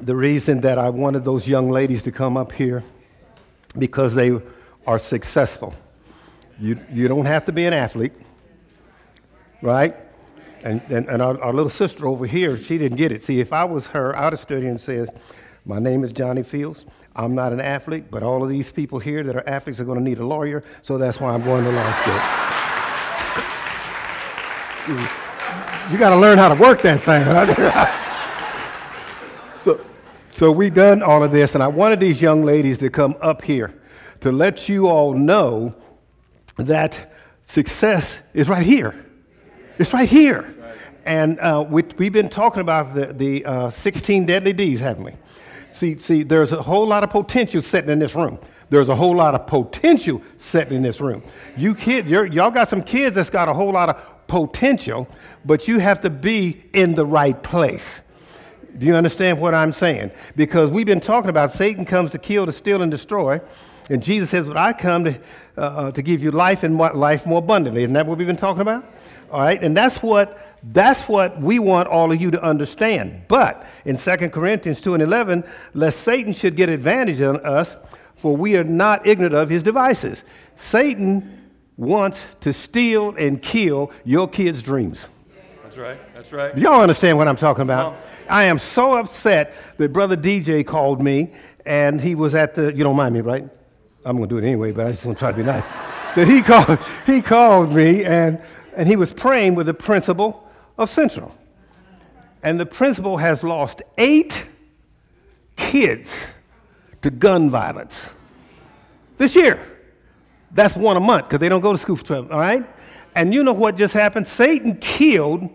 the reason that I wanted those young ladies to come up here because they are successful. You, you don't have to be an athlete, right? And, and, and our, our, little sister over here, she didn't get it. See, if I was her, I would have stood here and said, my name is Johnny Fields. I'm not an athlete, but all of these people here that are athletes are going to need a lawyer, so that's why I'm going to law school. you got to learn how to work that thing. so, so we done all of this, and I wanted these young ladies to come up here to let you all know that success is right here. It's right here. And uh, we, have been talking about the, the uh, 16 deadly D's, haven't we? See, see, there's a whole lot of potential sitting in this room. There's a whole lot of potential sitting in this room. You kids, y'all got some kids that's got a whole lot of potential, but you have to be in the right place. Do you understand what I'm saying? Because we've been talking about Satan comes to kill, to steal, and destroy. And Jesus says, But I come to, uh, uh to give you life and life more abundantly. Isn't that what we've been talking about? All right, and that's what that's what we want all of you to understand. But in 2 Corinthians 2 and 11, lest Satan should get advantage on us, for we are not ignorant of his devices. Satan wants to steal and kill your kids' dreams. That's right. That's right. Y'all understand what I'm talking about? Uh-huh. I am so upset that Brother DJ called me and he was at the, you don't mind me, right? I'm going to do it anyway, but I just want to try to be nice. that he called, he called me and and he was praying with the principal of Central. And the principal has lost eight kids to gun violence this year. That's one a month because they don't go to school for 12, all right? And you know what just happened? Satan killed,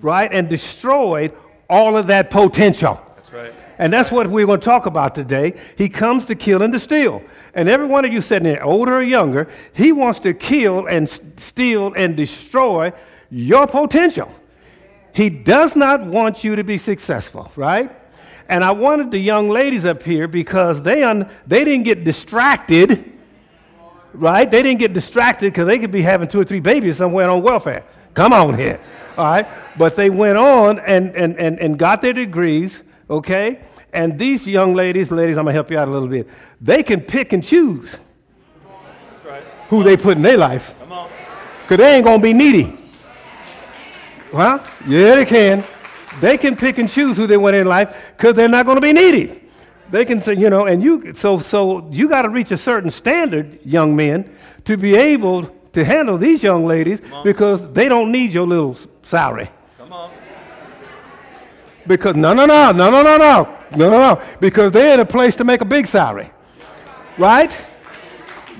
right, and destroyed all of that potential. That's right. And that's what we're going to talk about today. He comes to kill and to steal. And every one of you sitting there, older or younger, he wants to kill and steal and destroy your potential. He does not want you to be successful, right? And I wanted the young ladies up here because they, un- they didn't get distracted, right? They didn't get distracted because they could be having two or three babies somewhere on welfare. Come on here, all right? But they went on and, and, and, and got their degrees, okay? And these young ladies, ladies, I'm gonna help you out a little bit. They can pick and choose right. who they put in their life. Because they ain't gonna be needy. Well, yeah, they can. They can pick and choose who they want in life because they're not gonna be needy. They can say, you know, and you so so you got to reach a certain standard, young men, to be able to handle these young ladies because they don't need your little salary. Come on. Because no, no, no, no, no, no, no. No, no, no. Because they're in a place to make a big salary. Right?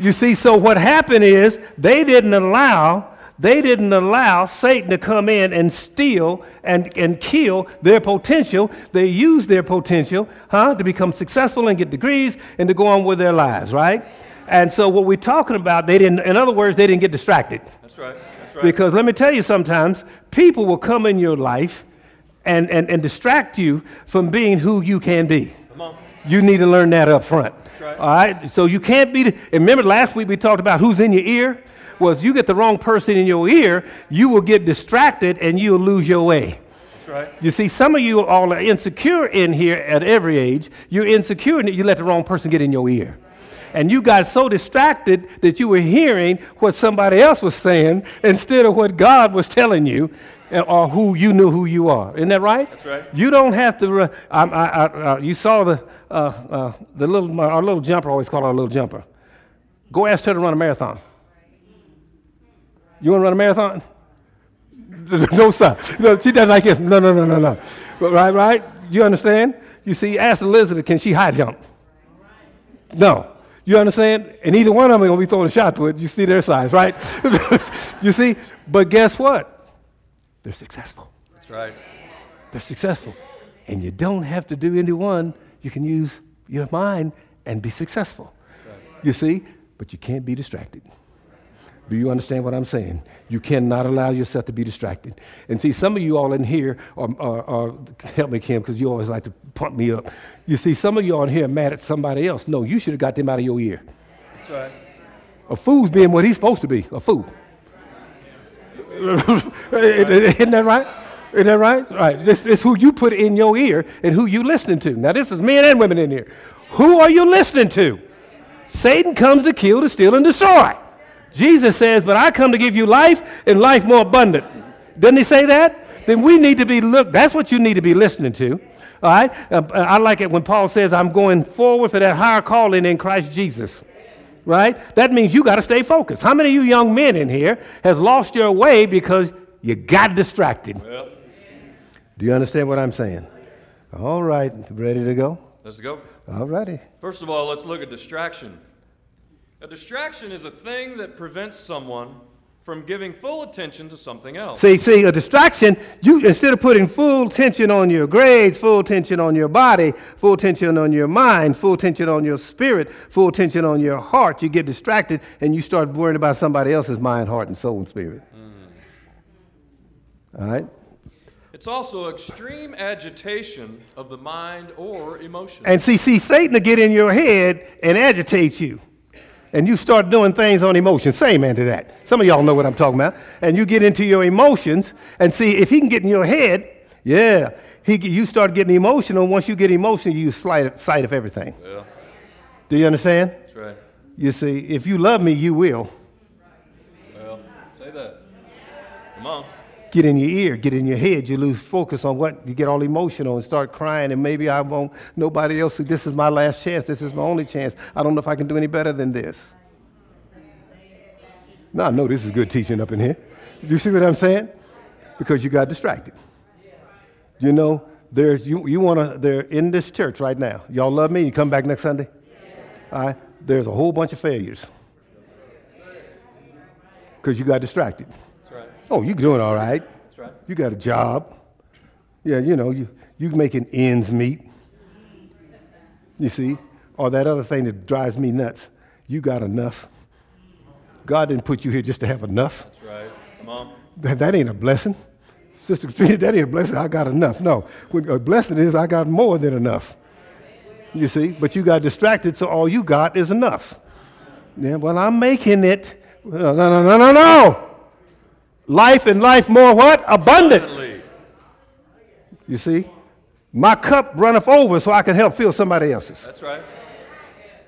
You see, so what happened is they didn't allow they didn't allow Satan to come in and steal and, and kill their potential. They used their potential, huh, to become successful and get degrees and to go on with their lives, right? And so what we're talking about, they didn't, in other words, they didn't get distracted. That's right. That's right. Because let me tell you, sometimes people will come in your life and, and, and distract you from being who you can be. Come on. You need to learn that up front. Right. All right? So you can't be. remember last week we talked about who's in your ear? Was you get the wrong person in your ear, you will get distracted and you'll lose your way. That's right. You see, some of you all are insecure in here at every age. You're insecure and you let the wrong person get in your ear. And you got so distracted that you were hearing what somebody else was saying instead of what God was telling you or who you knew who you are. Isn't that right? That's right. You don't have to. Uh, I, I, I, uh, you saw the uh, uh, the little our little jumper. I always call her a little jumper. Go ask her to run a marathon. You want to run a marathon? no, sir. No, she doesn't like this. No, no, no, no, no. But, right, right. You understand? You see, ask Elizabeth, can she high jump? No. You understand? And either one of them to be throwing a shot to it. You see their size, right? you see? But guess what? they're successful. That's right. They're successful. And you don't have to do any one. You can use your mind and be successful. Right. You see? But you can't be distracted. Do you understand what I'm saying? You cannot allow yourself to be distracted. And see, some of you all in here are, are, are help me, Kim, because you always like to pump me up. You see, some of you all in here are mad at somebody else. No, you should have got them out of your ear. That's right. A fool's being what he's supposed to be, a fool. Isn't that right? Isn't that right? Right. This is who you put in your ear and who you listening to. Now, this is men and women in here. Who are you listening to? Satan comes to kill, to steal, and destroy. Jesus says, But I come to give you life and life more abundant. Doesn't he say that? Then we need to be look. That's what you need to be listening to. All right. Uh, I like it when Paul says, "I'm going forward for that higher calling in Christ Jesus." Right. That means you got to stay focused. How many of you young men in here has lost your way because you got distracted? Well, Do you understand what I'm saying? All right. Ready to go? let's go. All righty. First of all, let's look at distraction. A distraction is a thing that prevents someone from giving full attention to something else. See, see, a distraction, you instead of putting full attention on your grades, full attention on your body, full attention on your mind, full attention on your spirit, full attention on your heart, you get distracted and you start worrying about somebody else's mind, heart, and soul and spirit. Mm. All right? It's also extreme agitation of the mind or emotion. And see, see, Satan will get in your head and agitate you. And you start doing things on emotion. Say amen to that. Some of y'all know what I'm talking about. And you get into your emotions and see if he can get in your head, yeah, he, you start getting emotional. Once you get emotional, you lose sight, sight of everything. well, Do you understand? that's right. You see, if you love me, you will. Well, say that. Come on. Get in your ear, get in your head. You lose focus on what you get all emotional and start crying. And maybe I won't. Nobody else. This is my last chance. This is my only chance. I don't know if I can do any better than this. No, I know this is good teaching up in here. You see what I'm saying? Because you got distracted. You know, there's you. You want to. They're in this church right now. Y'all love me. You come back next Sunday. All right. There's a whole bunch of failures because you got distracted. Oh, you're doing all right. That's right. You got a job. Yeah, you know, you, you making ends meet. You see? Or that other thing that drives me nuts. You got enough. God didn't put you here just to have enough. That's right. Come on. That, that ain't a blessing. Sister Katrina, that ain't a blessing. I got enough. No. What a blessing is I got more than enough. You see? But you got distracted, so all you got is enough. Yeah, well, I'm making it. No, no, no, no, no, no. Life and life more what? Abundantly. You see? My cup runneth over so I can help fill somebody else's. That's right.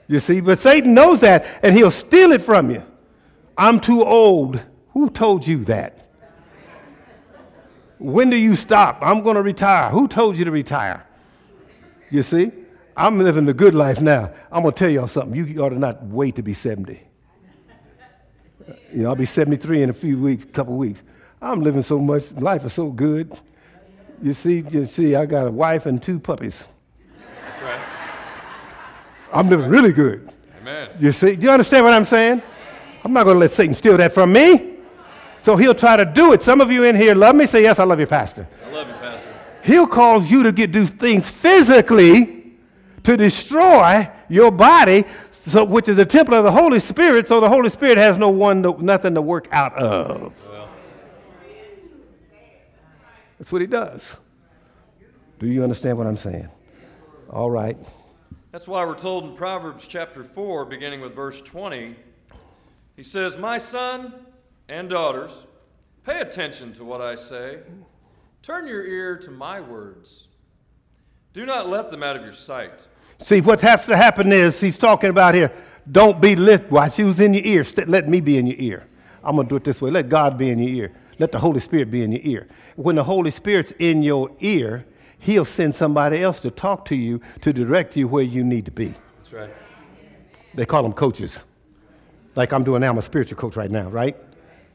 You see? But Satan knows that and he'll steal it from you. I'm too old. Who told you that? When do you stop? I'm going to retire. Who told you to retire? You see? I'm living the good life now. I'm going to tell y'all something. You ought to not wait to be 70. You know, I'll be 73 in a few weeks, couple weeks. I'm living so much. Life is so good. You see, you see, I got a wife and two puppies. That's right. I'm living really good. Amen. You see, do you understand what I'm saying? I'm not going to let Satan steal that from me. So he'll try to do it. Some of you in here love me. Say, yes, I love you, Pastor. I love you, Pastor. He'll cause you to get do things physically to destroy your body, so, which is a temple of the Holy Spirit, so the Holy Spirit has no one, to, nothing to work out of. That's what he does. Do you understand what I'm saying? All right. that's why we're told in Proverbs chapter 4, beginning with verse 20, he says, My son and daughters, pay attention to what I say. Turn your ear to my words. Do not let them out of your sight. See, what has to happen is he's talking about here. Don't be lit. While she was in your ear, let me be in your ear. I'm going to do it this way. Let God be in your ear. Let the Holy Spirit be in your ear. When the Holy Spirit's in your ear, he'll send somebody else to talk to you to direct you where you need to be. That's right. They call them coaches. Like I'm doing now, I'm a spiritual coach right now, right?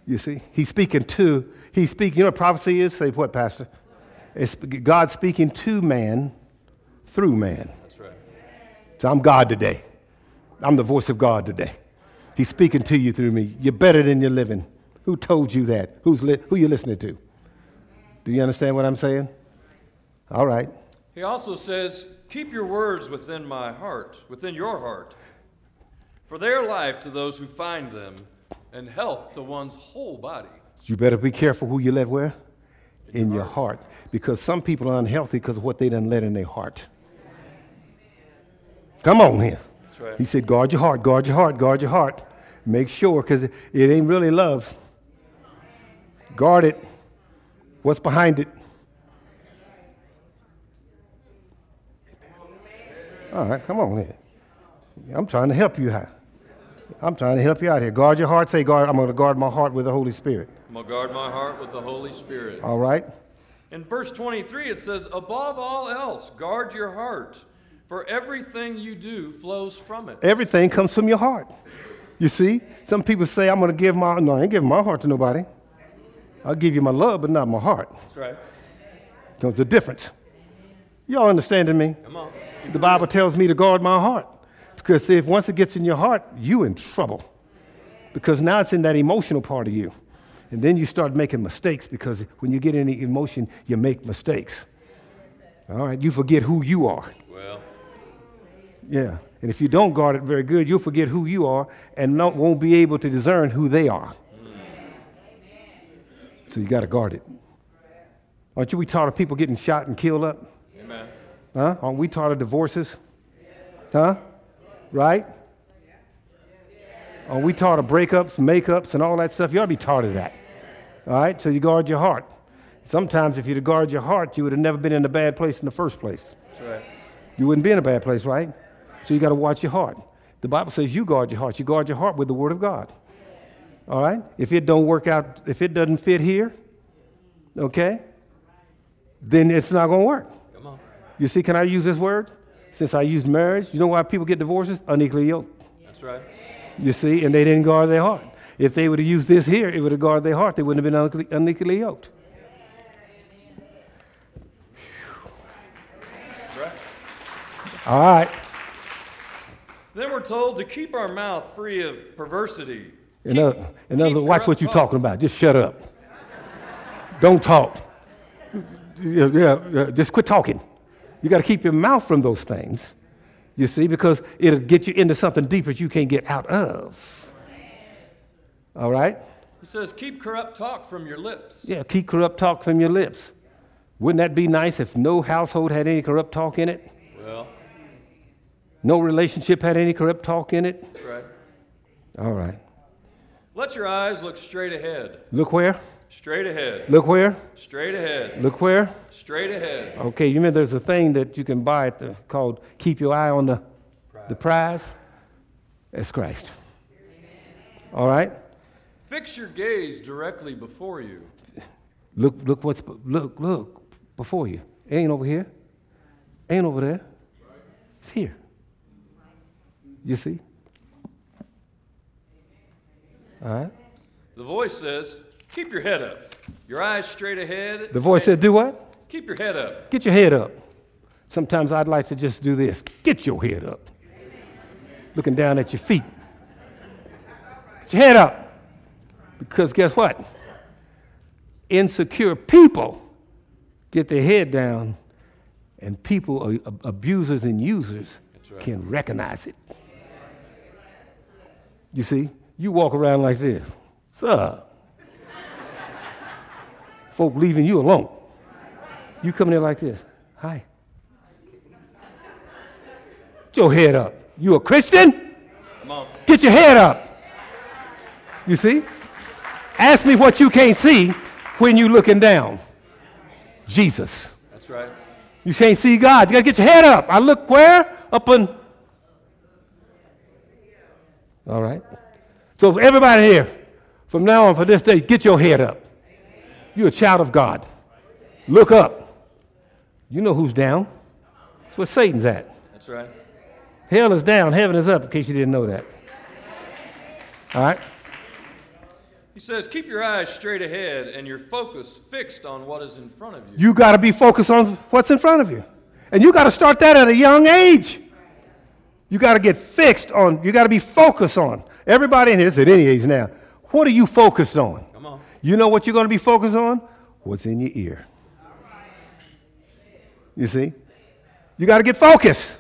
You see? He's speaking to, he's speaking, you know what prophecy is? Say what, Pastor? It's God speaking to man through man. So I'm God today. I'm the voice of God today. He's speaking to you through me. You're better than you're living. Who told you that? Who's li- who you listening to? Do you understand what I'm saying? All right. He also says, Keep your words within my heart, within your heart, for they are life to those who find them, and health to one's whole body. You better be careful who you let where? In your heart. Because some people are unhealthy because of what they done let in their heart. Come on here. Right. He said, guard your heart, guard your heart, guard your heart. Make sure, because it ain't really love. Guard it. What's behind it? All right, come on here. I'm trying to help you out. I'm trying to help you out here. Guard your heart. Say, guard. I'm going to guard my heart with the Holy Spirit. I'm going to guard my heart with the Holy Spirit. All right. In verse 23, it says, Above all else, guard your heart, for everything you do flows from it. Everything comes from your heart. You see? Some people say, I'm going to give my, no, I ain't giving my heart to nobody. I'll give you my love, but not my heart. That's right. There's a difference. Y'all understanding me? Come on. The Bible tells me to guard my heart. Because see, if once it gets in your heart, you in trouble. Because now it's in that emotional part of you. And then you start making mistakes because when you get any emotion, you make mistakes. All right, you forget who you are. Yeah. And if you don't guard it very good, you'll forget who you are and not, won't be able to discern who they are. So you got to guard it. Aren't you we taught of people getting shot and killed up? amen. Huh? Aren't we taught of divorces? Huh? Right? Aren't we taught of breakups, makeups, and all that stuff? You ought to be taught of that. All right? So you guard your heart. Sometimes if you'd have guarded your heart, you would have never been in a bad place in the first place. That's right. You wouldn't be in a bad place, right? So you got to watch your heart. The Bible says you guard your heart. You guard your heart with the Word of God. All right? If it don't work out, if it doesn't fit here, okay, then it's not going to work. Come on. You see, can I use this word? Since I used marriage, you know why people get divorces? Unequally yoked. That's right. You see, and they didn't guard their heart. If they would have used this here, it would have guarded their heart. They wouldn't have been unequally, unequally yoked. Right. All right. Then we're told to keep our mouth free of perversity. In other, in other watch what you're talk. talking about. Just shut up. Don't talk. Yeah, yeah, yeah, just quit talking. You got to keep your mouth from those things, you see, because it'll get you into something deeper that you can't get out of. All right? He says, keep corrupt talk from your lips. Yeah, keep corrupt talk from your lips. Wouldn't that be nice if no household had any corrupt talk in it? Well, No relationship had any corrupt talk in it? right. All right. Let your eyes look straight ahead. Look where? Straight ahead. Look where? Straight ahead. Look where? Straight ahead. Okay, you mean there's a thing that you can buy at the, called Keep Your Eye on the, the Prize? It's Christ. All right? Fix your gaze directly before you. Look, look what's, look, look before you. It ain't over here. Ain't over there. It's here. You see? All right? The voice says, keep your head up. Your eyes straight ahead. The voice said, Do what? Keep your head up. Get your head up. Sometimes I'd like to just do this. Get your head up. Looking down at your feet. Get your head up. Because guess what? Insecure people get their head down, and people, uh, abusers and users, right. can recognize it. You see, you walk around like this. Sir. Folk leaving you alone. You come in there like this. Hi. Get your head up. You a Christian? Come on. Get your head up. You see? Ask me what you can't see when you looking down. Jesus. That's right. You can't see God. You gotta get your head up. I look where? Up on. All right. So everybody here, from now on for this day, get your head up. You're a child of God. Look up. You know who's down. That's where Satan's at. That's right. Hell is down, heaven is up, in case you didn't know that. All right? He says, keep your eyes straight ahead and your focus fixed on what is in front of you. You got to be focused on what's in front of you. And you got to start that at a young age. You got to get fixed on, you got to be focused on. Everybody in here, it's at any age now. What are you focused on? Come on. You know what you're going to be focused on? What's in your ear. You see? You got to get focused.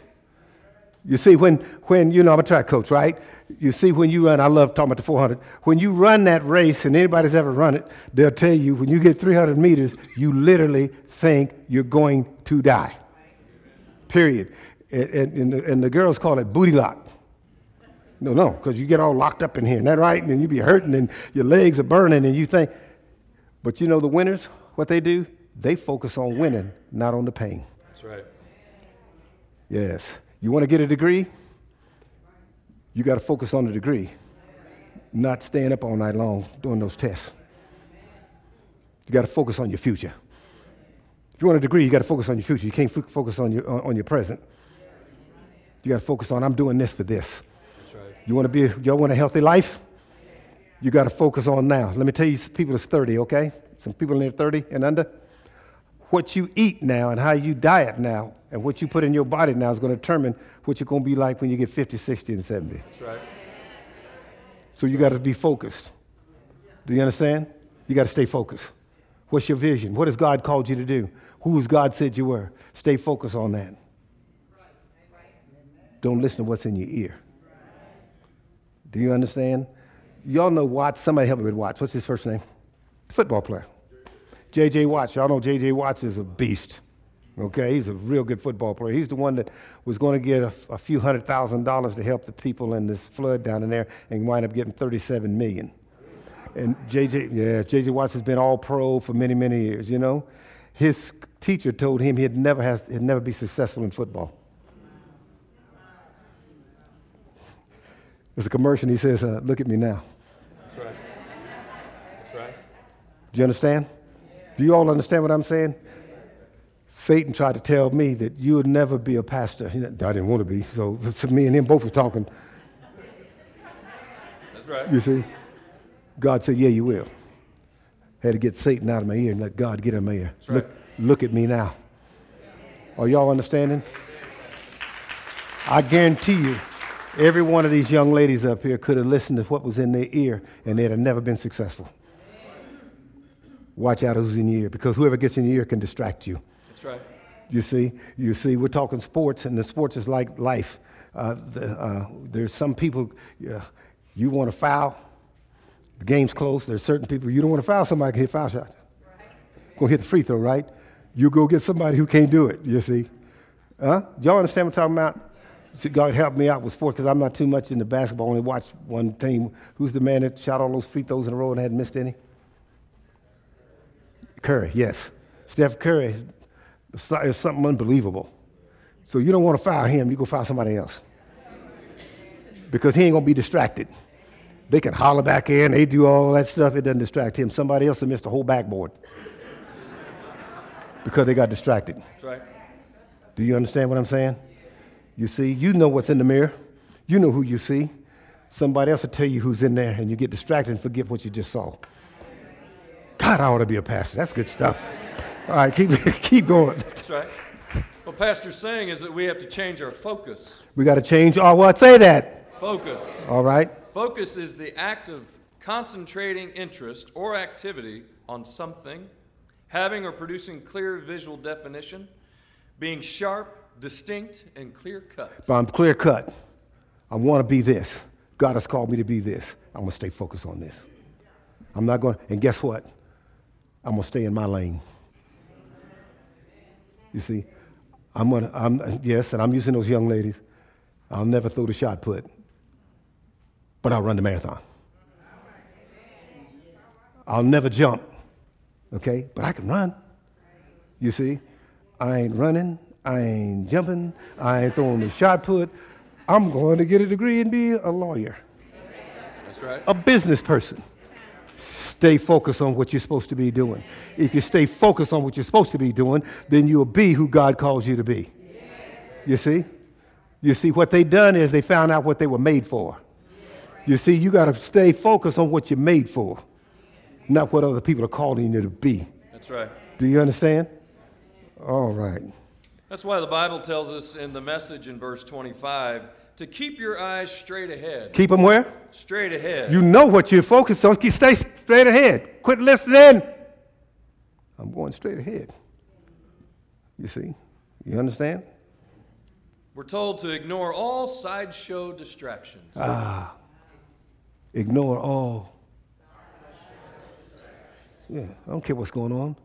You see, when, when you know, I'm a track coach, right? You see, when you run, I love talking about the 400. When you run that race, and anybody's ever run it, they'll tell you when you get 300 meters, you literally think you're going to die. Period. And, and, and, the, and the girls call it booty lock. No, no, because you get all locked up in here, isn't that right? And you be hurting, and your legs are burning, and you think. But you know the winners, what they do? They focus on winning, not on the pain. That's right. Yes. You want to get a degree? You got to focus on the degree, not staying up all night long doing those tests. You got to focus on your future. If you want a degree, you got to focus on your future. You can't focus on your, on, on your present. You got to focus on, I'm doing this for this. Right. You want to be, y'all want a healthy life? You got to focus on now. Let me tell you, people that's 30, okay? Some people in there 30 and under. What you eat now and how you diet now and what you put in your body now is going to determine what you're going to be like when you get 50, 60, and 70. That's right. So you got to be focused. Do you understand? You got to stay focused. What's your vision? What has God called you to do? Who has God said you were? Stay focused on that. Don't listen to what's in your ear. Do you understand? Y'all know Watts. Somebody help me with Watts. What's his first name? Football player. J.J. Watts. Y'all know J.J. Watts is a beast. Okay, he's a real good football player. He's the one that was going to get a, a few hundred thousand dollars to help the people in this flood down in there and wind up getting 37 million. And JJ, yeah, JJ Watts has been all pro for many, many years, you know. His teacher told him he'd never, has, he'd never be successful in football. There's a commercial, he says, uh, Look at me now. That's right. That's right. Do you understand? Do you all understand what I'm saying? Satan tried to tell me that you would never be a pastor. I didn't want to be, so, me and him both were talking. That's right. You see? God said, Yeah, you will. Had to get Satan out of my ear and let God get in my ear. right. Look, look at me now. Are y'all understanding? I guarantee you, every one of these young ladies up here could have listened to what was in their ear and they'd have never been successful. Watch out who's in your ear because whoever gets in your ear can distract you. That's right. You see, you see, we're talking sports, and the sports is like life. Uh, the, uh, there's some people uh, you want to foul, the game's close. There's certain people you don't want to foul somebody can hit foul shot. Go hit the free throw, right? You go get somebody who can't do it. You see, huh? Y'all understand what I'm talking about? God help me out with sports because I'm not too much into basketball. I only watch one team. Who's the man that shot all those free throws in a row and hadn't missed any? Curry, yes. Steph Curry is something unbelievable. So you don't want to foul him, you go foul somebody else. Because he ain't going to be distracted. They can holler back in, they do all that stuff, it doesn't distract him. Somebody else will miss the whole backboard because they got distracted. That's right. Do you understand what I'm saying? You see, you know what's in the mirror, you know who you see. Somebody else will tell you who's in there, and you get distracted and forget what you just saw. God, I ought to be a pastor. That's good stuff. All right, keep, keep going. That's right. What Pastor's saying is that we have to change our focus. We got to change. Oh, what? say that. Focus. All right. Focus is the act of concentrating interest or activity on something, having or producing clear visual definition, being sharp, distinct, and clear cut. But I'm clear cut. I want to be this. God has called me to be this. I'm going to stay focused on this. I'm not going, and guess what? I'm going to stay in my lane. You see, I'm going to, I'm, yes, and I'm using those young ladies. I'll never throw the shot put, but I'll run the marathon. I'll never jump, okay? But I can run. You see, I ain't running, I ain't jumping, I ain't throwing the shot put. I'm going to get a degree and be a lawyer, That's right. a business person. Stay focused on what you're supposed to be doing. If you stay focused on what you're supposed to be doing, then you'll be who God calls you to be. You see? You see, what they done is they found out what they were made for. You see, you got to stay focused on what you're made for, not what other people are calling you to be. That's right. Do you understand? All right. That's why the Bible tells us in the message in verse 25 to keep your eyes straight ahead. Keep them where? Straight ahead. You know what you're focused on. Keep- Stay straight ahead. Quit listening. I'm going straight ahead. You see? You understand? We're told to ignore all sideshow distractions. Ah. Ignore all. Yeah, I don't care what's going on.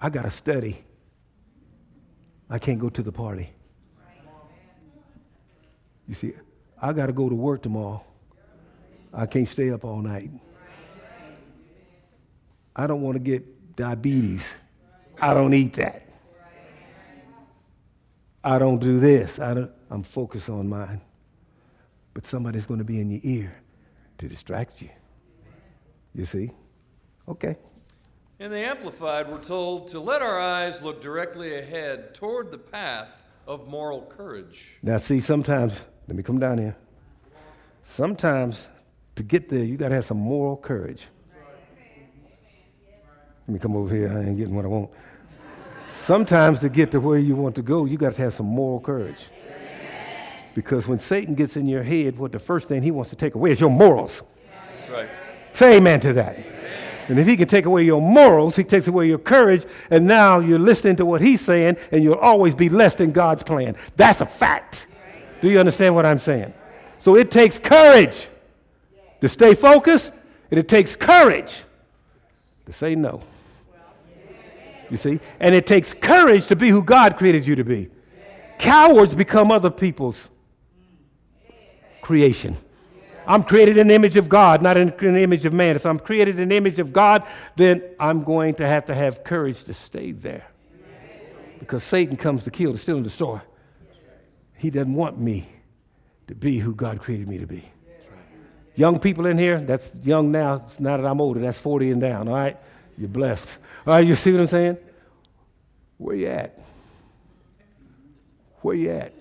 I got to study. I can't go to the party. You see, I got to go to work tomorrow. I can't stay up all night. I don't want to get diabetes. I don't eat that. I don't do this. I don't, I'm focused on mine. But somebody's going to be in your ear to distract you. You see? Okay. In the Amplified, we're told to let our eyes look directly ahead toward the path of moral courage. Now, see, sometimes, let me come down here. Sometimes to get there, you got to have some moral courage. Let me come over here. I ain't getting what I want. Sometimes to get to where you want to go, you got to have some moral courage. Because when Satan gets in your head, what the first thing he wants to take away is your morals. That's right. Say amen to that. And if he can take away your morals, he takes away your courage, and now you're listening to what he's saying, and you'll always be less than God's plan. That's a fact. Do you understand what I'm saying? So it takes courage to stay focused, and it takes courage to say no. You see? And it takes courage to be who God created you to be. Cowards become other people's creation. I'm created in the image of God, not in the image of man. If I'm created in the image of God, then I'm going to have to have courage to stay there. Because Satan comes to kill, to steal, and destroy. He doesn't want me to be who God created me to be. Young people in here, that's young now. It's now that I'm older, that's 40 and down, all right? You're blessed. All right, you see what I'm saying? Where you at? Where you at?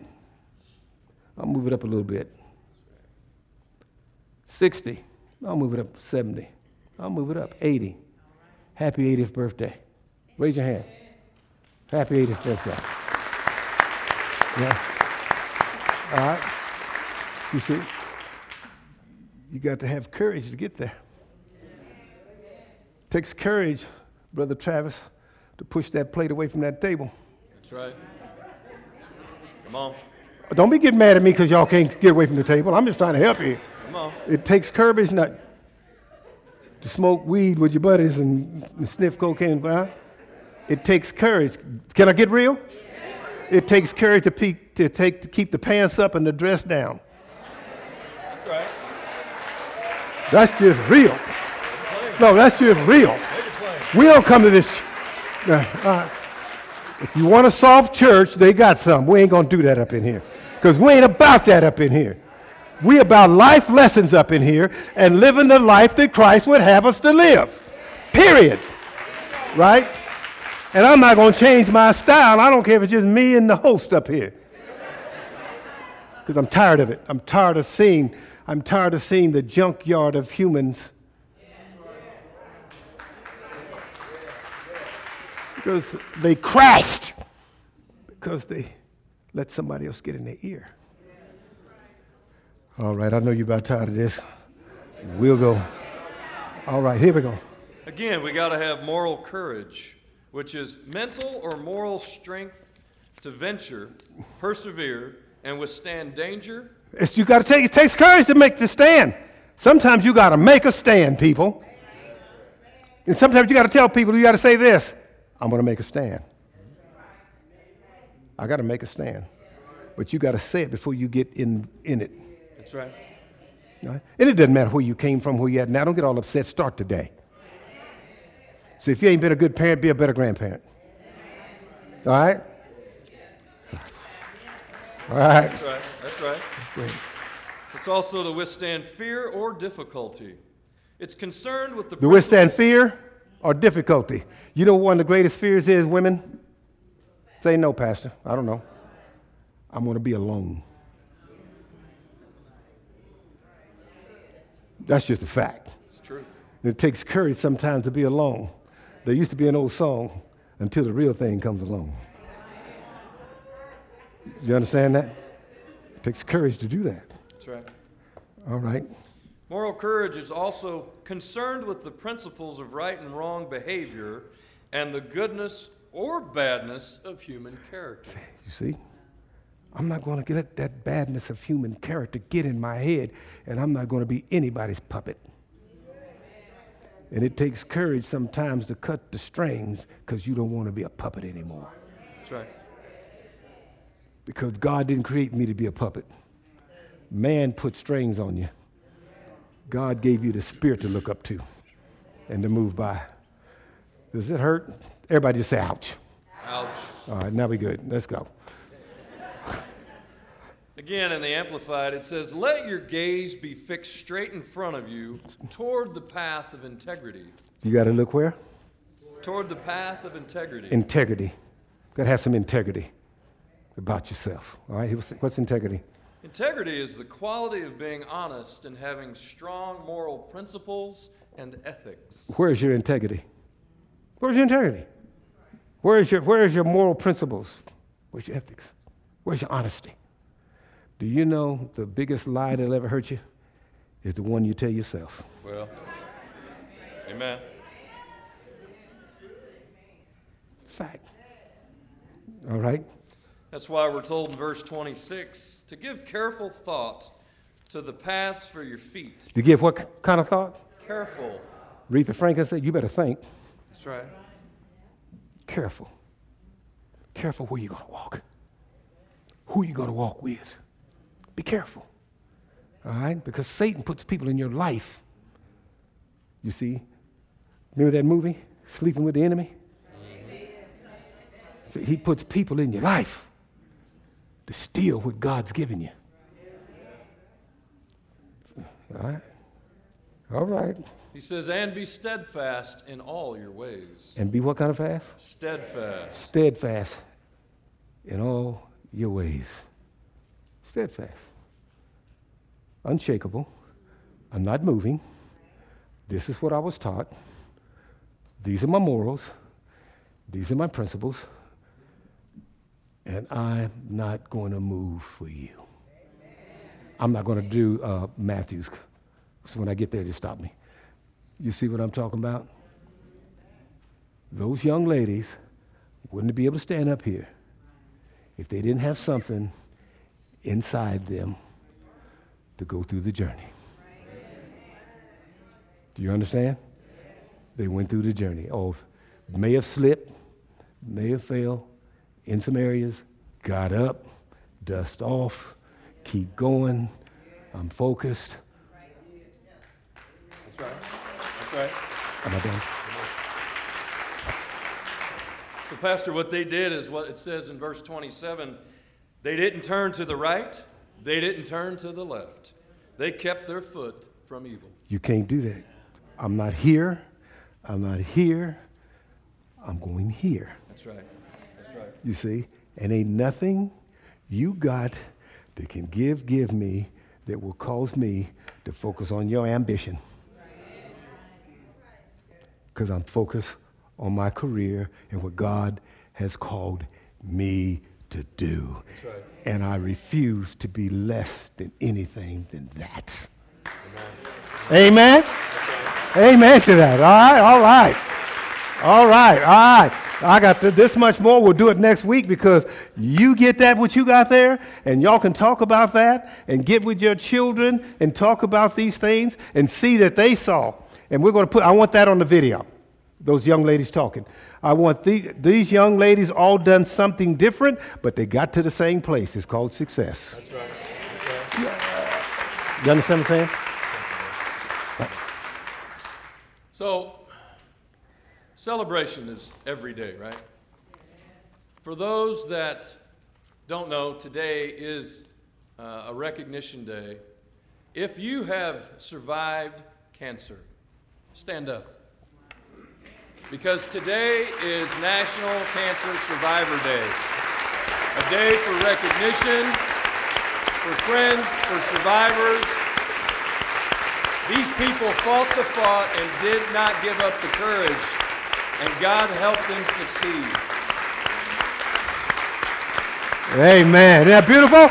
I'll move it up a little bit. 60. I'll move it up 70. I'll move it up 80. Happy 80th birthday. Raise your hand. Happy 80th birthday. Yeah. All right. You see, you got to have courage to get there. Takes courage, Brother Travis, to push that plate away from that table. That's right. Come on. Don't be getting mad at me because y'all can't get away from the table. I'm just trying to help you. It takes courage not to smoke weed with your buddies and, and sniff cocaine. Huh? It takes courage. Can I get real? It takes courage to, peak, to, take, to keep the pants up and the dress down. That's right. That's just real. No, that's just real. We don't come to this. Uh, uh, if you want a soft church, they got some. We ain't going to do that up in here. Because we ain't about that up in here. We about life lessons up in here and living the life that Christ would have us to live. Period. Right? And I'm not going to change my style. I don't care if it's just me and the host up here. Because I'm tired of it. I'm tired of seeing, I'm tired of seeing the junkyard of humans. Because they crashed. Because they let somebody else get in their ear. All right, I know you're about tired of this. We'll go. All right, here we go. Again, we got to have moral courage, which is mental or moral strength to venture, persevere, and withstand danger. It's, you got to take. It takes courage to make the stand. Sometimes you got to make a stand, people. And sometimes you got to tell people. You got to say this: I'm going to make a stand. I got to make a stand, but you got to say it before you get in in it. That's right. And it doesn't matter where you came from, where you at now. Don't get all upset. Start today. So if you ain't been a good parent, be a better grandparent. All right? All right. That's right. That's right. It's also to withstand fear or difficulty. It's concerned with the To withstand fear or difficulty. You know one of the greatest fears is, women? Say no, Pastor. I don't know. I'm going to be alone. That's just a fact. It's truth. It takes courage sometimes to be alone. There used to be an old song, until the real thing comes along. You understand that? It takes courage to do that. That's right. All right. Moral courage is also concerned with the principles of right and wrong behavior and the goodness or badness of human character. You see? I'm not going to let that badness of human character get in my head, and I'm not going to be anybody's puppet. And it takes courage sometimes to cut the strings because you don't want to be a puppet anymore. That's right. Because God didn't create me to be a puppet. Man put strings on you. God gave you the spirit to look up to and to move by. Does it hurt? Everybody just say, ouch. Ouch. All right, now we good. Let's go. Again, in the Amplified, it says, Let your gaze be fixed straight in front of you toward the path of integrity. You got to look where? Toward the path of integrity. Integrity. Got to have some integrity about yourself. All right? What's integrity? Integrity is the quality of being honest and having strong moral principles and ethics. Where's your integrity? Where's your integrity? Where's your, where's your moral principles? Where's your ethics? Where's your honesty? Do you know the biggest lie that'll ever hurt you is the one you tell yourself? Well, amen. Fact. All right? That's why we're told in verse 26 to give careful thought to the paths for your feet. To give what kind of thought? Careful. Aretha Franklin said, You better think. That's right. Careful. Careful where you're going to walk, who you're going to walk with. Be careful. All right? Because Satan puts people in your life. You see? Remember that movie, Sleeping with the Enemy? See, he puts people in your life to steal what God's given you. All right? All right. He says, and be steadfast in all your ways. And be what kind of fast? Steadfast. Steadfast in all your ways. Steadfast. Unshakable. I'm not moving. This is what I was taught. These are my morals. These are my principles and I'm not going to move for you. I'm not going to do uh, Matthews. So when I get there, just stop me. You see what I'm talking about? Those young ladies wouldn't be able to stand up here if they didn't have something inside them to go through the journey. Do you understand? They went through the journey. Oh, may have slipped, may have failed, in some areas, got up, dust off, keep going. I'm focused. That's right. That's right. Am I done? So, Pastor, what they did is what it says in verse 27 they didn't turn to the right, they didn't turn to the left. They kept their foot from evil. You can't do that. I'm not here. I'm not here. I'm going here. That's right. That's right. You see? And ain't nothing you got that can give, give me that will cause me to focus on your ambition. Because I'm focused on my career and what God has called me to do. Right. And I refuse to be less than anything than that. Amen? Amen? Amen to that. All right, all right. All right, all right. I got this much more. We'll do it next week because you get that, what you got there, and y'all can talk about that and get with your children and talk about these things and see that they saw. And we're going to put, I want that on the video, those young ladies talking. I want the, these young ladies all done something different, but they got to the same place. It's called success. That's right. That's right. You understand what I'm saying? So, Celebration is every day, right? For those that don't know, today is uh, a recognition day. If you have survived cancer, stand up. Because today is National Cancer Survivor Day. A day for recognition, for friends, for survivors. These people fought the fight and did not give up the courage and God helped them succeed. Amen. Isn't that beautiful?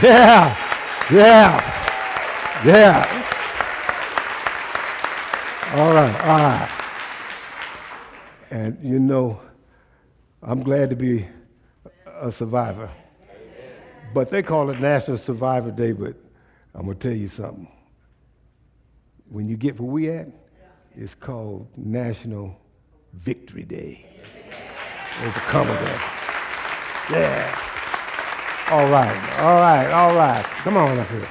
Yeah. Yeah. Yeah. All right. All right. And you know, I'm glad to be a survivor. But they call it National Survivor Day, but I'm going to tell you something. When you get where we at, it's called National Victory Day. Overcomer Day. Yeah. All right, all right, all right. Come on up here.